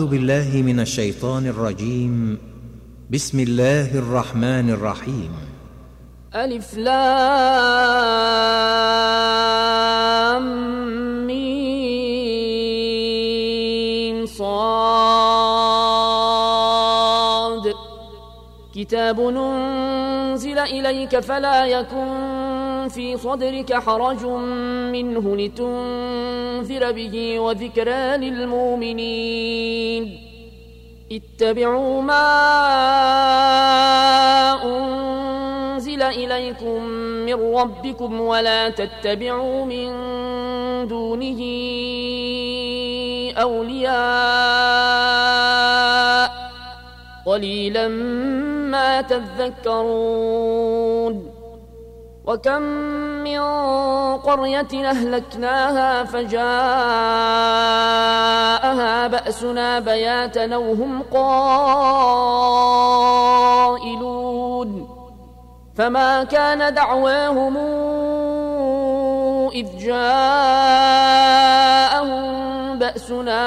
أعوذ بالله من الشيطان الرجيم. بسم الله الرحمن الرحيم. ألف لام ميم صاد. كتاب أنزل إليك فلا يكن في صدرك حرج منه لتنذر به وذكرى للمؤمنين. اتبعوا ما أنزل إليكم من ربكم ولا تتبعوا من دونه أولياء. قليلا ما تذكرون. وكم من قرية أهلكناها فجاءها بأسنا بياتا أو هم قائلون فما كان دعواهم إذ جاءهم بأسنا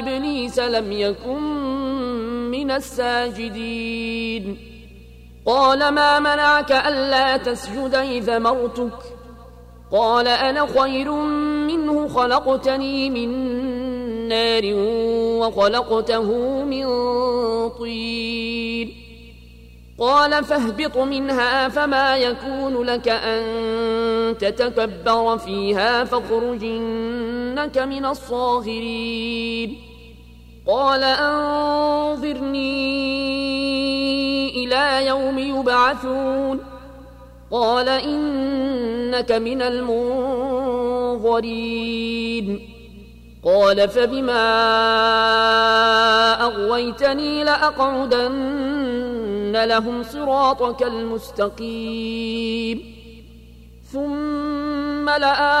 إبليس لم يكن من الساجدين. قال ما منعك ألا تسجد إذا مرتك؟ قال أنا خير منه خلقتني من نار وخلقته من طين. قال فاهبط منها فما يكون لك أن تتكبر فيها فاخرجنك من الصاغرين. قال أنظرني إلى يوم يبعثون. قال إنك من المنظرين. قال فبما أغويتني لأقعدن لهم صراطك المستقيم. ثم لآتينهم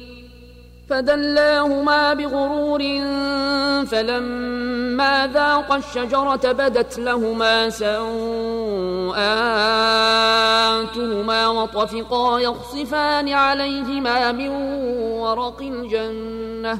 فدلاهما بغرور فلما ذاقا الشجرة بدت لهما سوءاتهما وطفقا يخصفان عليهما من ورق الجنة.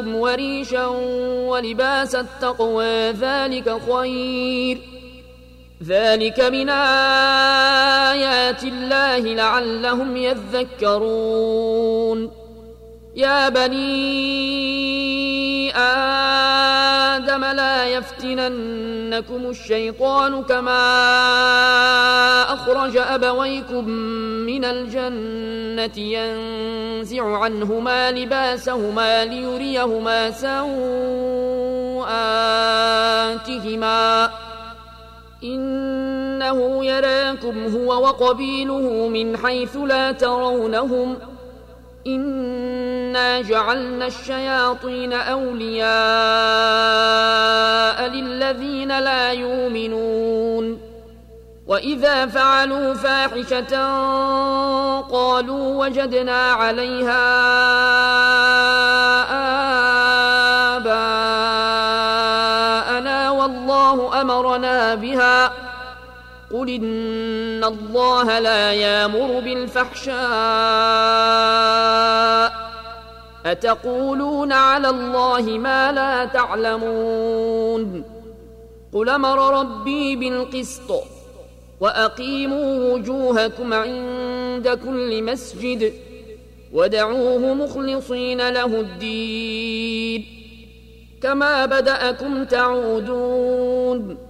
سوآتكم وريشا ولباس التقوى ذلك خير. ذلك من آيات الله لعلهم يذكرون. يا بني آدم لا يفتننكم الشيطان كما أخرج أبويكم من الجنة ينزع عنهما لباسهما ليريهما سوآتهما. إنه يراكم هو وقبيله من حيث لا ترونهم ۖ. إنا جعلنا الشياطين أولياء للذين لا يؤمنون وإذا فعلوا فاحشة قالوا وجدنا عليها آباءنا والله أمرنا بها قل إن الله لا يامر بالفحشاء أتقولون على الله ما لا تعلمون قل أمر ربي بالقسط وأقيموا وجوهكم عند كل مسجد ودعوه مخلصين له الدين كما بدأكم تعودون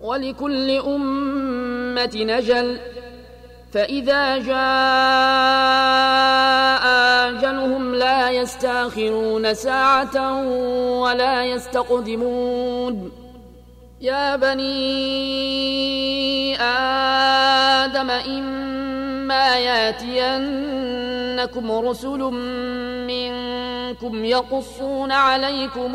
ولكل أمة نجل. فإذا جاء أجلهم لا يستأخرون ساعة ولا يستقدمون. يا بني آدم إما ياتينكم رسل منكم يقصون عليكم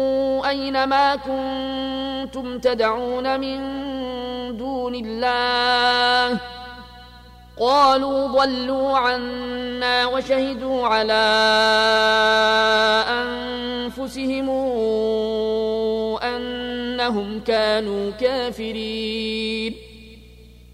اين ما كنتم تدعون من دون الله. قالوا ضلوا عنا وشهدوا على أنفسهم أنهم كانوا كافرين.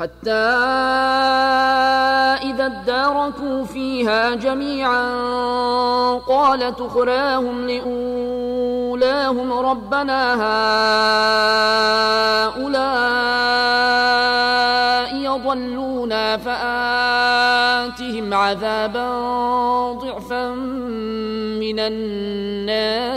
حتى إذا اداركوا فيها جميعا قالت أخراهم لأولاهم ربنا هؤلاء يضلونا فآتهم عذابا ضعفا من النار.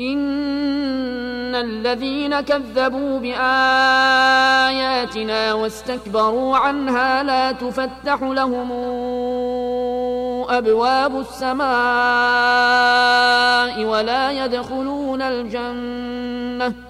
إن الذين كذبوا بآياتنا واستكبروا عنها لا تفتح لهم أبواب السماء ولا يدخلون الجنة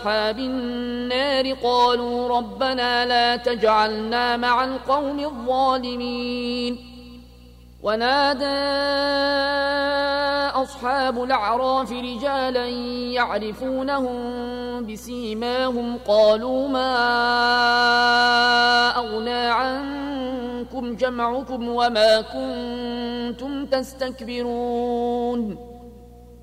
أصحاب النار قالوا ربنا لا تجعلنا مع القوم الظالمين. ونادى أصحاب الأعراف رجالا يعرفونهم بسيماهم قالوا ما أغنى عنكم جمعكم وما كنتم تستكبرون.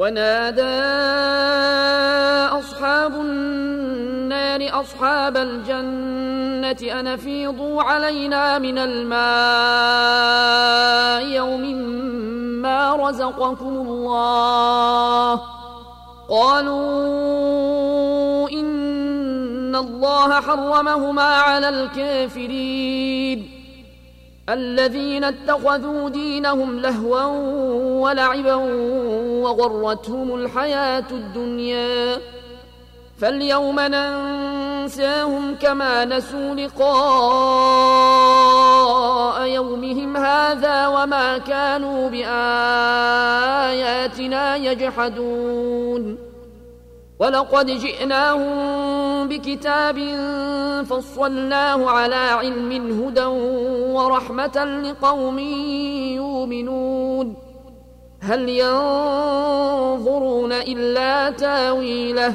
ونادى أصحاب النار أصحاب الجنة أن افيضوا علينا من الماء يوم ما رزقكم الله. قالوا إن الله حرمهما على الكافرين. الذين اتخذوا دينهم لهوا ولعبا وغرتهم الحياة الدنيا. فاليوم ننساهم كما نسوا لقاء يومهم هذا وما كانوا بآياتنا يجحدون. ولقد جئناهم بكتاب فصلناه على علم هدى ورحمة لقوم يؤمنون. هل ينظرون إلا تاويله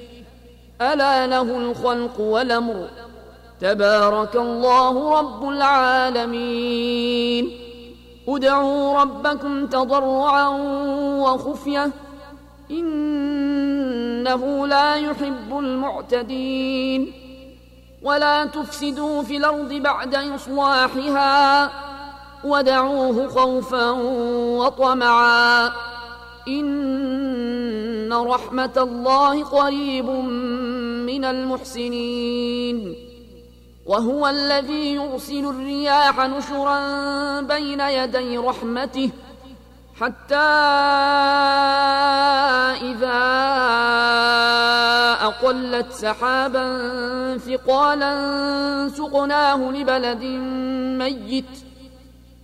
ألا له الخلق والأمر. تبارك الله رب العالمين. ادعوا ربكم تضرعا وخفية. إنه لا يحب المعتدين. ولا تفسدوا في الأرض بعد إصلاحها. ودعوه خوفا وطمعا. إن رحمة الله قريب من المحسنين. وهو الذي يرسل الرياح نشرا بين يدي رحمته حتى إذا أقلت سحابا ثقالا سقناه لبلد ميت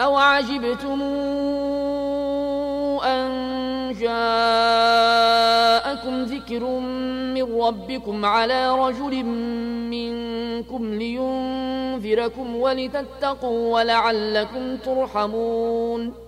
أو عجبتم أن جاءكم ذكر من ربكم على رجل منكم لينذركم ولتتقوا ولعلكم ترحمون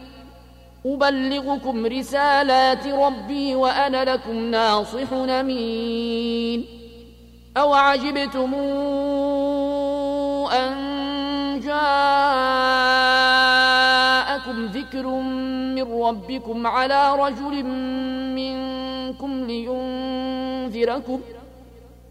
أبلغكم رسالات ربي وأنا لكم ناصح أمين. أو عجبتم أن جاءكم ذكر من ربكم على رجل منكم لينذركم ۖ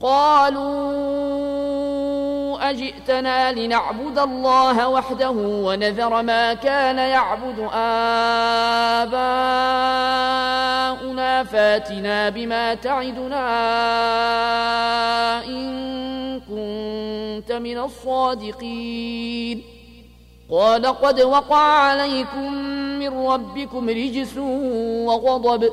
قالوا أجئتنا لنعبد الله وحده ونذر ما كان يعبد آباؤنا فاتنا بما تعدنا إن كنت من الصادقين. قال قد وقع عليكم من ربكم رجس وغضب.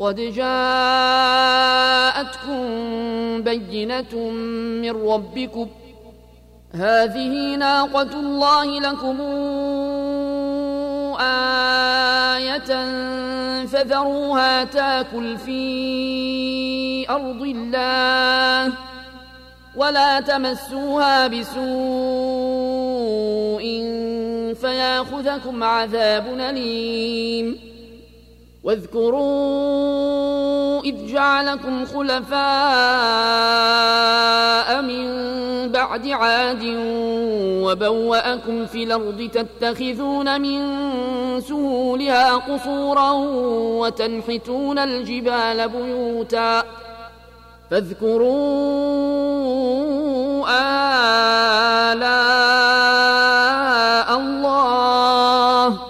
قد جاءتكم بينة من ربكم. هذه ناقة الله لكم آية فذروها تاكل في أرض الله ولا تمسوها بسوء فياخذكم عذاب أليم. واذكروا إذ جعلكم خلفاء من بعد عاد وبوأكم في الأرض تتخذون من سهولها قصورا وتنحتون الجبال بيوتا فاذكروا آلاء الله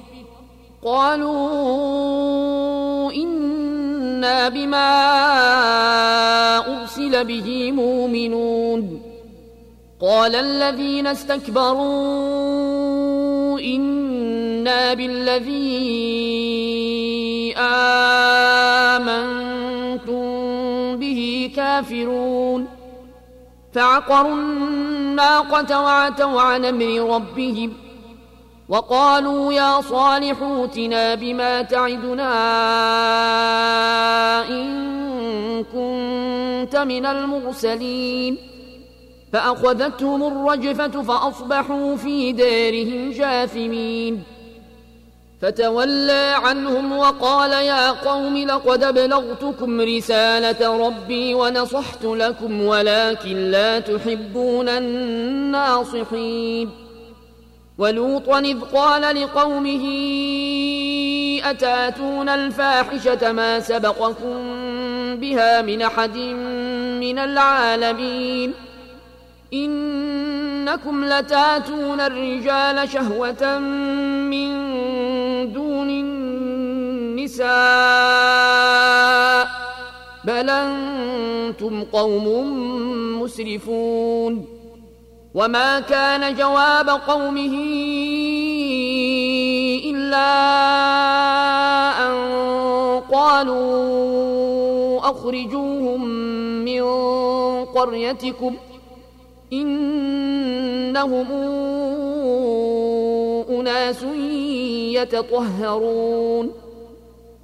قالوا إنا بما أرسل به مؤمنون قال الذين استكبروا إنا بالذي آمنتم به كافرون فعقروا الناقة وعتوا عن أمر ربهم وقالوا يا صالح اوتنا بما تعدنا إن كنت من المرسلين. فأخذتهم الرجفة فأصبحوا في دارهم جاثمين. فتولى عنهم وقال يا قوم لقد ابلغتكم رسالة ربي ونصحت لكم ولكن لا تحبون الناصحين. ولوطا إذ قال لقومه أتاتون الفاحشة ما سبقكم بها من أحد من العالمين إنكم لتاتون الرجال شهوة من دون النساء بل أنتم قوم مسرفون وما كان جواب قومه إلا أن قالوا أخرجوهم من قريتكم ۖ إنهم أناس يتطهرون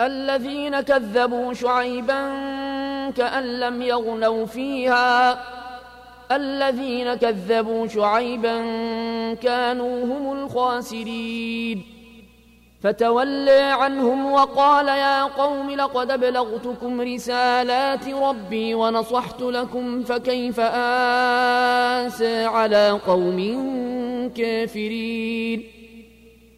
الذين كذبوا شعيبا كأن لم يغنوا فيها. الذين كذبوا شعيبا كانوا هم الخاسرين. فتولى عنهم وقال يا قوم لقد ابلغتكم رسالات ربي ونصحت لكم فكيف آسى على قوم كافرين.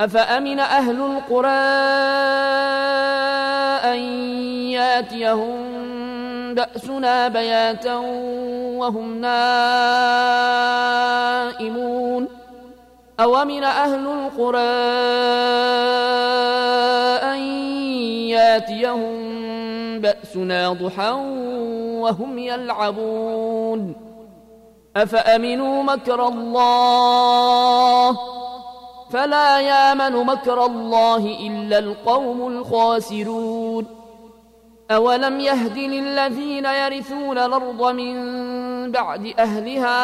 أفأمن أهل القرى أن يأتيهم بأسنا بياتا وهم نائمون؟ أومن أهل القرى أن يأتيهم بأسنا ضحى وهم يلعبون؟ أفأمنوا مكر الله فلا يامن مكر الله إلا القوم الخاسرون. أولم يهد للذين يرثون الأرض من بعد أهلها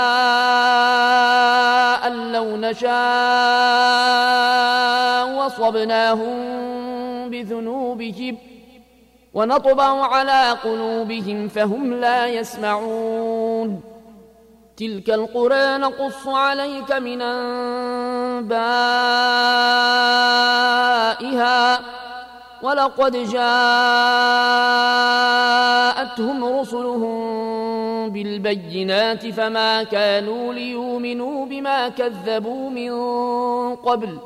أن لو نشاء وصبناهم بذنوبهم ونطبع على قلوبهم فهم لا يسمعون. تلك القرى نقص عليك من أنبائها ولقد جاءتهم رسلهم بالبينات فما كانوا ليؤمنوا بما كذبوا من قبل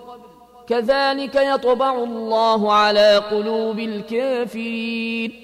كذلك يطبع الله على قلوب الكافرين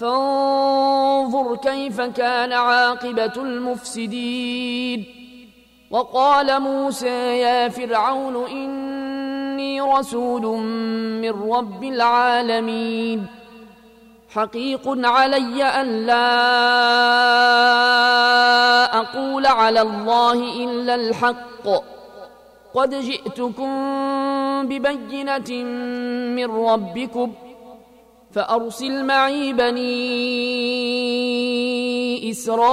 فانظر كيف كان عاقبة المفسدين. وقال موسى يا فرعون إني رسول من رب العالمين. حقيق علي أن لا أقول على الله إلا الحق. قد جئتكم ببينة من ربكم فأرسل معي بني إسرائيل.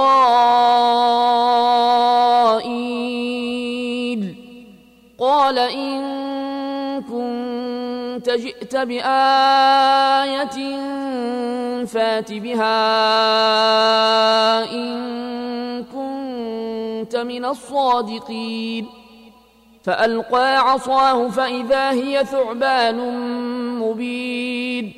قال إن كنت جئت بآية فات بها إن كنت من الصادقين. فألقى عصاه فإذا هي ثعبان مبين.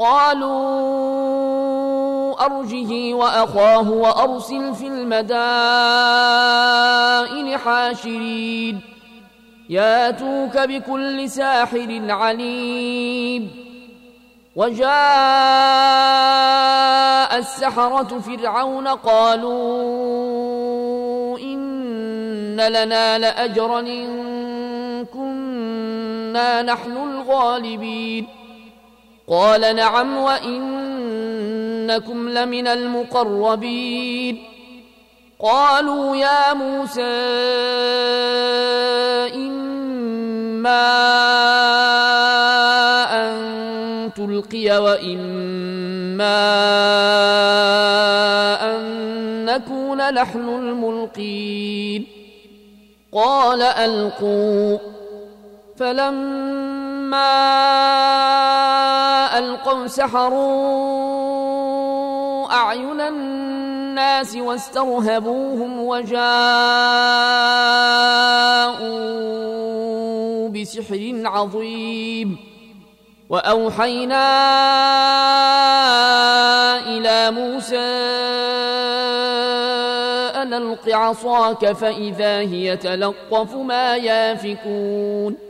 قالوا أرجه وأخاه وأرسل في المدائن حاشرين. ياتوك بكل ساحر عليم. وجاء السحرة فرعون قالوا إن لنا لأجرا إن كنا نحن الغالبين. قال نعم وإنكم لمن المقربين. قالوا يا موسى إما أن تلقي وإما أن نكون نحن الملقين. قال ألقوا. فلما ألقوا سحروا أعين الناس واسترهبوهم وجاءوا بسحر عظيم وأوحينا إلى موسى أن ألق عصاك فإذا هي تلقف ما يافكون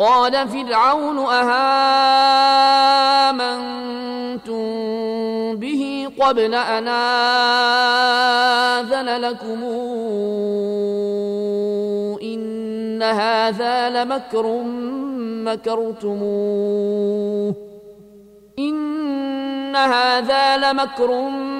قال فرعون أهامنتم به قبل أن آذن لكم؟ إن هذا لمكر مكرتموه إن هذا لمكر مكرتموه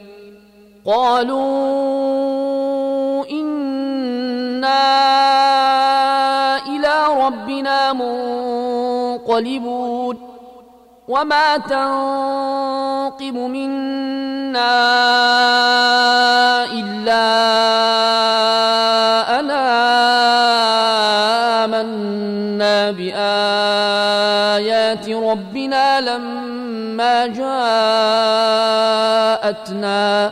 قالوا إنا إلى ربنا منقلبون وما تنقم منا إلا أنا آمنا بآيات ربنا لما جاءتنا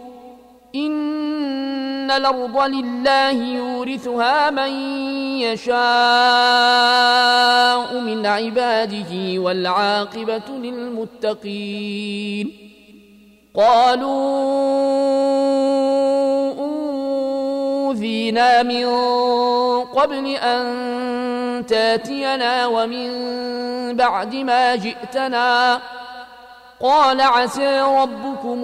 إن الأرض لله يورثها من يشاء من عباده والعاقبة للمتقين. قالوا أوذينا من قبل أن تاتينا ومن بعد ما جئتنا. قال عسى ربكم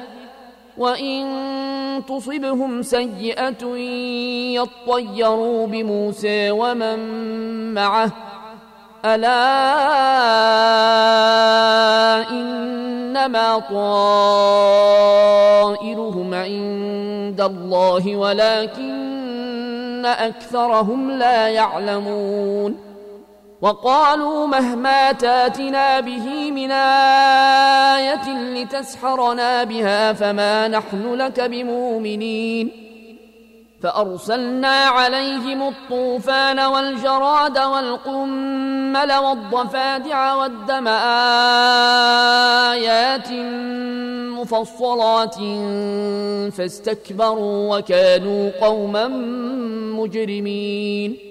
وإن تصبهم سيئة يطيروا بموسى ومن معه ألا إنما طائرهم عند الله ولكن أكثرهم لا يعلمون وقالوا مهما تاتنا به من آية لتسحرنا بها فما نحن لك بمؤمنين. فأرسلنا عليهم الطوفان والجراد والقمل والضفادع والدم آيات مفصلات فاستكبروا وكانوا قوما مجرمين.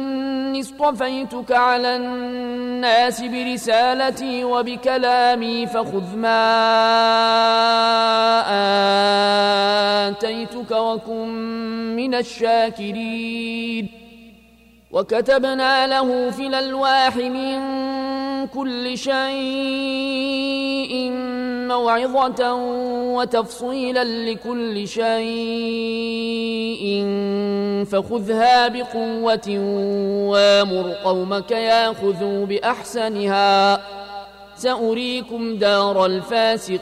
اصطفيتك على الناس برسالتي وبكلامي فخذ ما آتيتك وكن من الشاكرين. وكتبنا له في الألواح من كل شيء موعظة وتفصيلا لكل شيء. فخذها بقوة وامر قومك ياخذوا بأحسنها. سأريكم دار الفاسقين.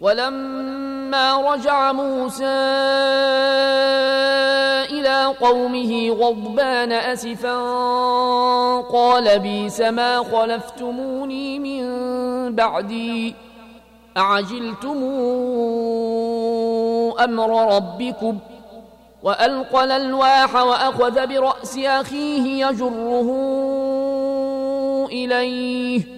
ولما رجع موسى إلى قومه غضبان أسفا قال بيس ما خلفتموني من بعدي؟ أعجلتم أمر ربكم؟ وألقى الألواح وأخذ برأس أخيه يجره إليه.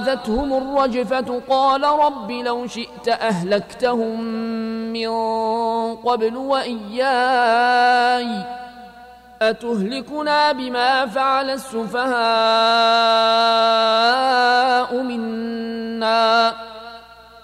أخذتهم الرجفة قال رب لو شئت أهلكتهم من قبل وإياي أتهلكنا بما فعل السفهاء منا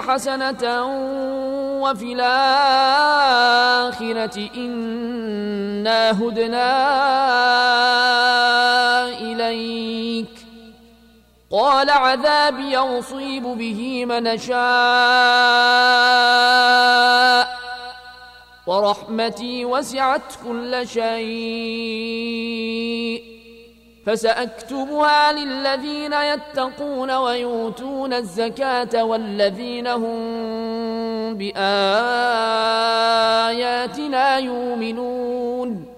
حسنة وفي الآخرة إنا هدنا إليك. قال عذابي يصيب به من شاء ورحمتي وسعت كل شيء. فسأكتبها للذين يتقون ويؤتون الزكاة والذين هم بآياتنا يؤمنون.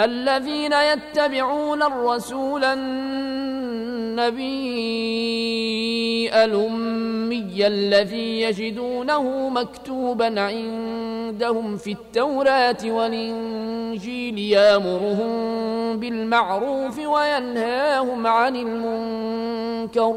الذين يتبعون الرسول النبي الأمي الذي يجدونه مكتوبا عندهم في التوراة والإنجيل يامرهم بالمعروف وينهاهم عن المنكر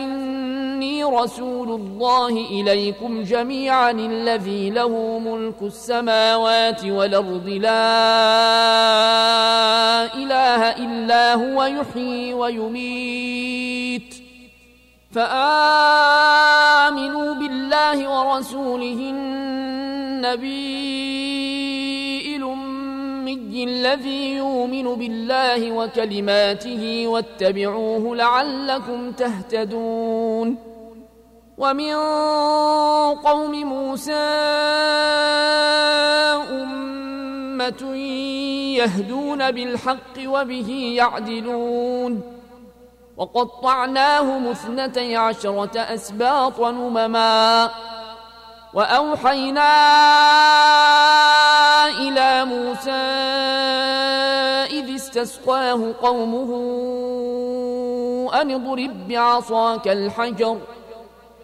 رسول الله إليكم جميعا الذي له ملك السماوات والأرض لا إله إلا هو يحيي ويميت. فآمنوا بالله ورسوله النبي الأمي الذي يؤمن بالله وكلماته واتبعوه لعلكم تهتدون. ومن قوم موسى أمة يهدون بالحق وبه يعدلون. وقطعناهم اثنتي عشرة أسباط نمما. وأوحينا إلى موسى إذ استسقاه قومه أن اضرب بعصاك الحجر.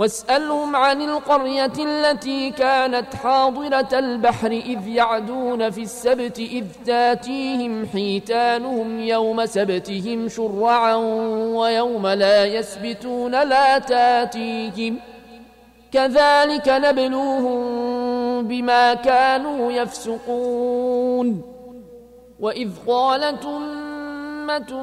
واسألهم عن القرية التي كانت حاضرة البحر إذ يعدون في السبت إذ تاتيهم حيتانهم يوم سبتهم شرعا ويوم لا يسبتون لا تاتيهم كذلك نبلوهم بما كانوا يفسقون وإذ قالت أمة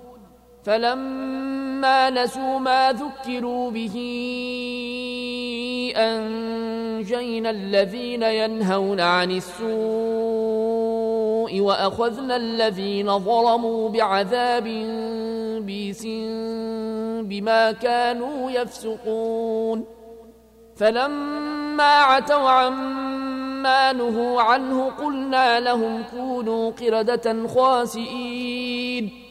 فلما نسوا ما ذكروا به أنجينا الذين ينهون عن السوء وأخذنا الذين ظلموا بعذاب بيس بما كانوا يفسقون. فلما عتوا عما نهوا عنه قلنا لهم كونوا قردة خاسئين.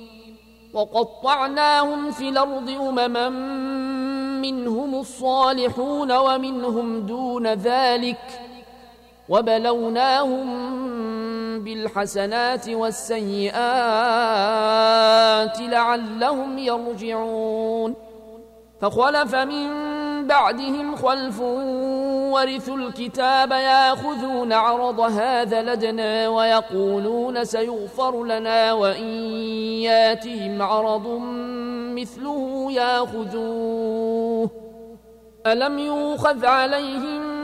وقطعناهم في الأرض أمما منهم الصالحون ومنهم دون ذلك وبلوناهم بالحسنات والسيئات لعلهم يرجعون فخلف من بعدهم خلف ورثوا الكتاب ياخذون عرض هذا لدنا ويقولون سيغفر لنا وإن ياتهم عرض مثله ياخذوه. ألم يوخذ عليهم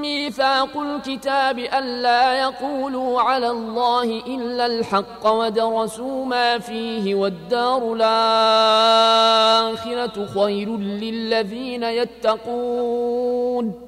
ميثاق الكتاب ألا يقولوا على الله إلا الحق ودرسوا ما فيه والدار الآخرة خير للذين يتقون.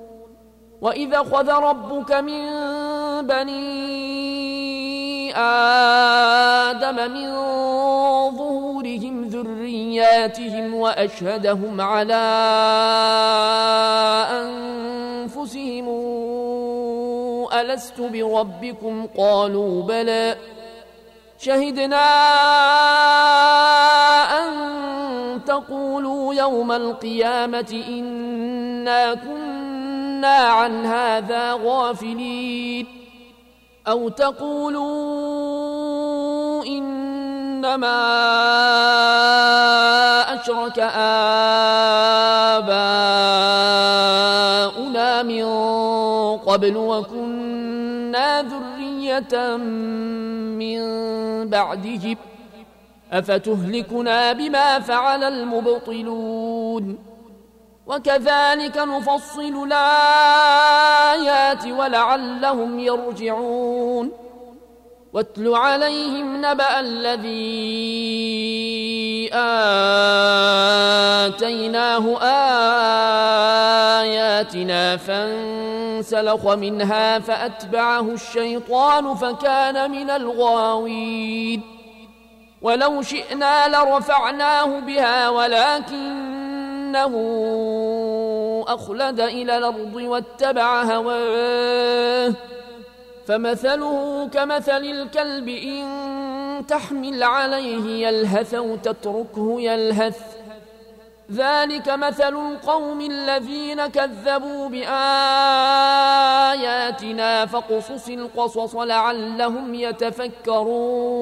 وإذا خذ ربك من بني آدم من ظهورهم ذرياتهم وأشهدهم على أنفسهم ألست بربكم قالوا بلى شهدنا أن تقولوا يوم القيامة إنا كنا عن هذا غافلين. أو تقولوا إنما أشرك آباؤنا من قبل وكنا ذرية من بعدهم. أفتهلكنا بما فعل المبطلون. وكذلك نفصل الآيات ولعلهم يرجعون. واتل عليهم نبأ الذي آتيناه آياتنا فانسلخ منها فأتبعه الشيطان فكان من الغاوين. ولو شئنا لرفعناه بها ولكن انه أخلد إلى الأرض واتبع هواه. فمثله كمثل الكلب إن تحمل عليه يلهث أو تتركه يلهث. ذلك مثل القوم الذين كذبوا بآياتنا فقصص القصص لعلهم يتفكرون.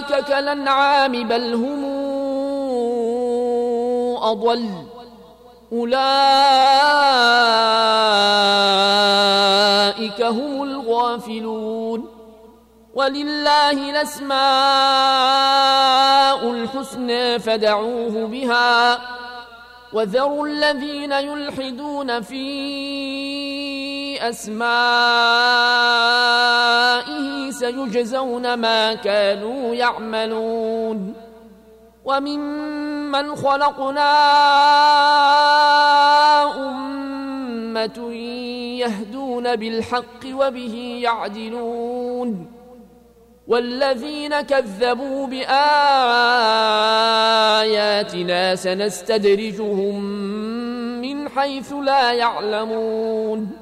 كالأنعام بل هم أضل. أولئك هم الغافلون. ولله الأسماء الحسنى فدعوه بها. وذروا الذين يلحدون في أسمائه سيجزون ما كانوا يعملون. وممن خلقنا أمة يهدون بالحق وبه يعدلون. والذين كذبوا بآياتنا سنستدرجهم من حيث لا يعلمون.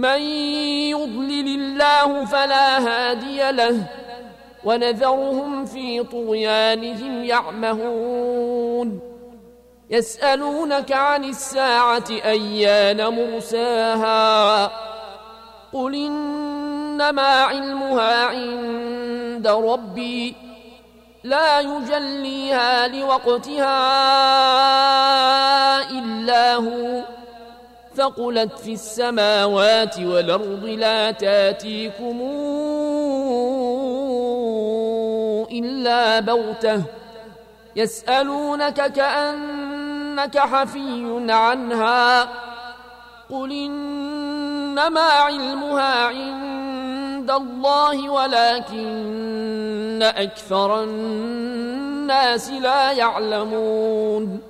من يضلل الله فلا هادي له ونذرهم في طغيانهم يعمهون يسألونك عن الساعة أيان مرساها قل إنما علمها عند ربي لا يجليها لوقتها إلا هو ثقلت في السماوات والأرض لا تأتيكم إلا بغتة يسألونك كأنك حفي عنها قل إنما علمها عند الله ولكن أكثر الناس لا يعلمون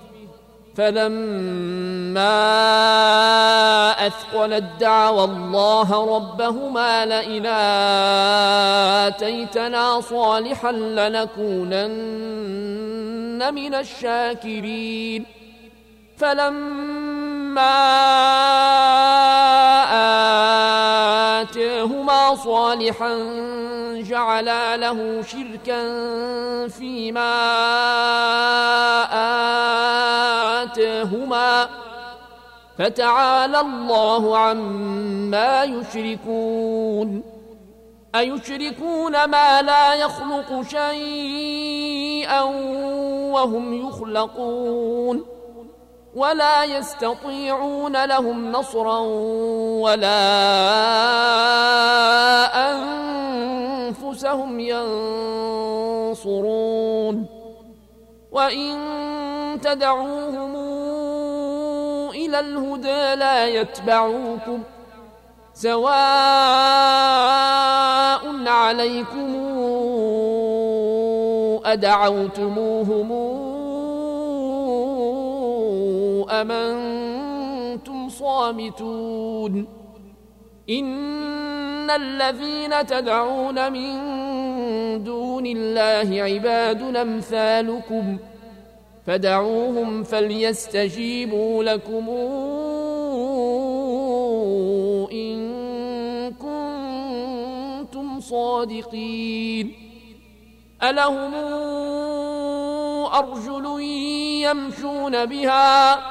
فلما أثقلت دعوى الله ربهما لئن آتيتنا صالحا لنكونن من الشاكرين. فلما آتاهما صالحا جعلا له شركا فيما آتاهما فتعالى الله عما يشركون أيشركون ما لا يخلق شيئا وهم يخلقون ولا يستطيعون لهم نصرا ولا أنفسهم ينصرون. وإن تدعوهم إلى الهدى لا يتبعوكم سواء عليكم أدعوتموهم أم أنتم صامتون إن الذين تدعون من دون الله عباد أمثالكم فدعوهم فليستجيبوا لكم إن كنتم صادقين ألهم أرجل يمشون بها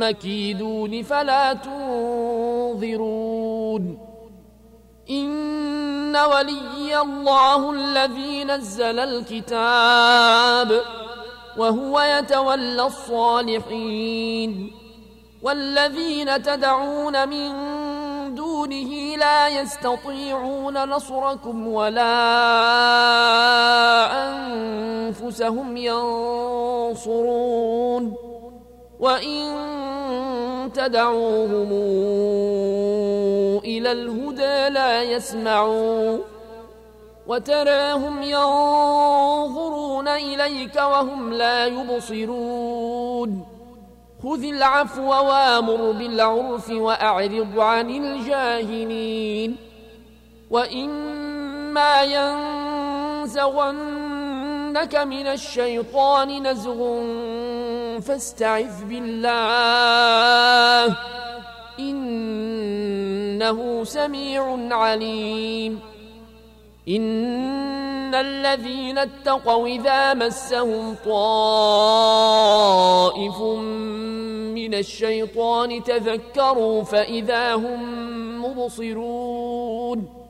ثم كيدون فلا تنظرون. إن ولي الله الذي نزل الكتاب وهو يتولى الصالحين. والذين تدعون من دونه لا يستطيعون نصركم ولا أنفسهم ينصرون. وان تدعوهم إلى الهدى لا يسمعون وتراهم ينظرون اليك وهم لا يبصرون خذ العفو وامر بالعرف واعرض عن الجاهلين واما ينزغنك من الشيطان نزغ فاستعذ بالله. إنه سميع عليم. إن الذين اتقوا إذا مسهم طائف من الشيطان تذكروا فإذا هم مبصرون.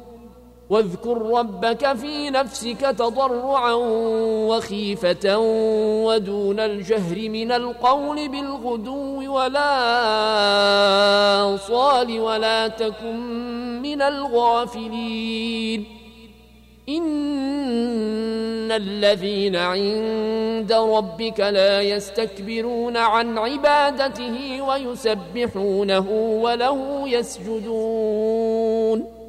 واذكر ربك في نفسك تضرعا وخيفة ودون الجهر من القول بالغدو ولا صال ولا تكن من الغافلين. إن الذين عند ربك لا يستكبرون عن عبادته ويسبحونه وله يسجدون.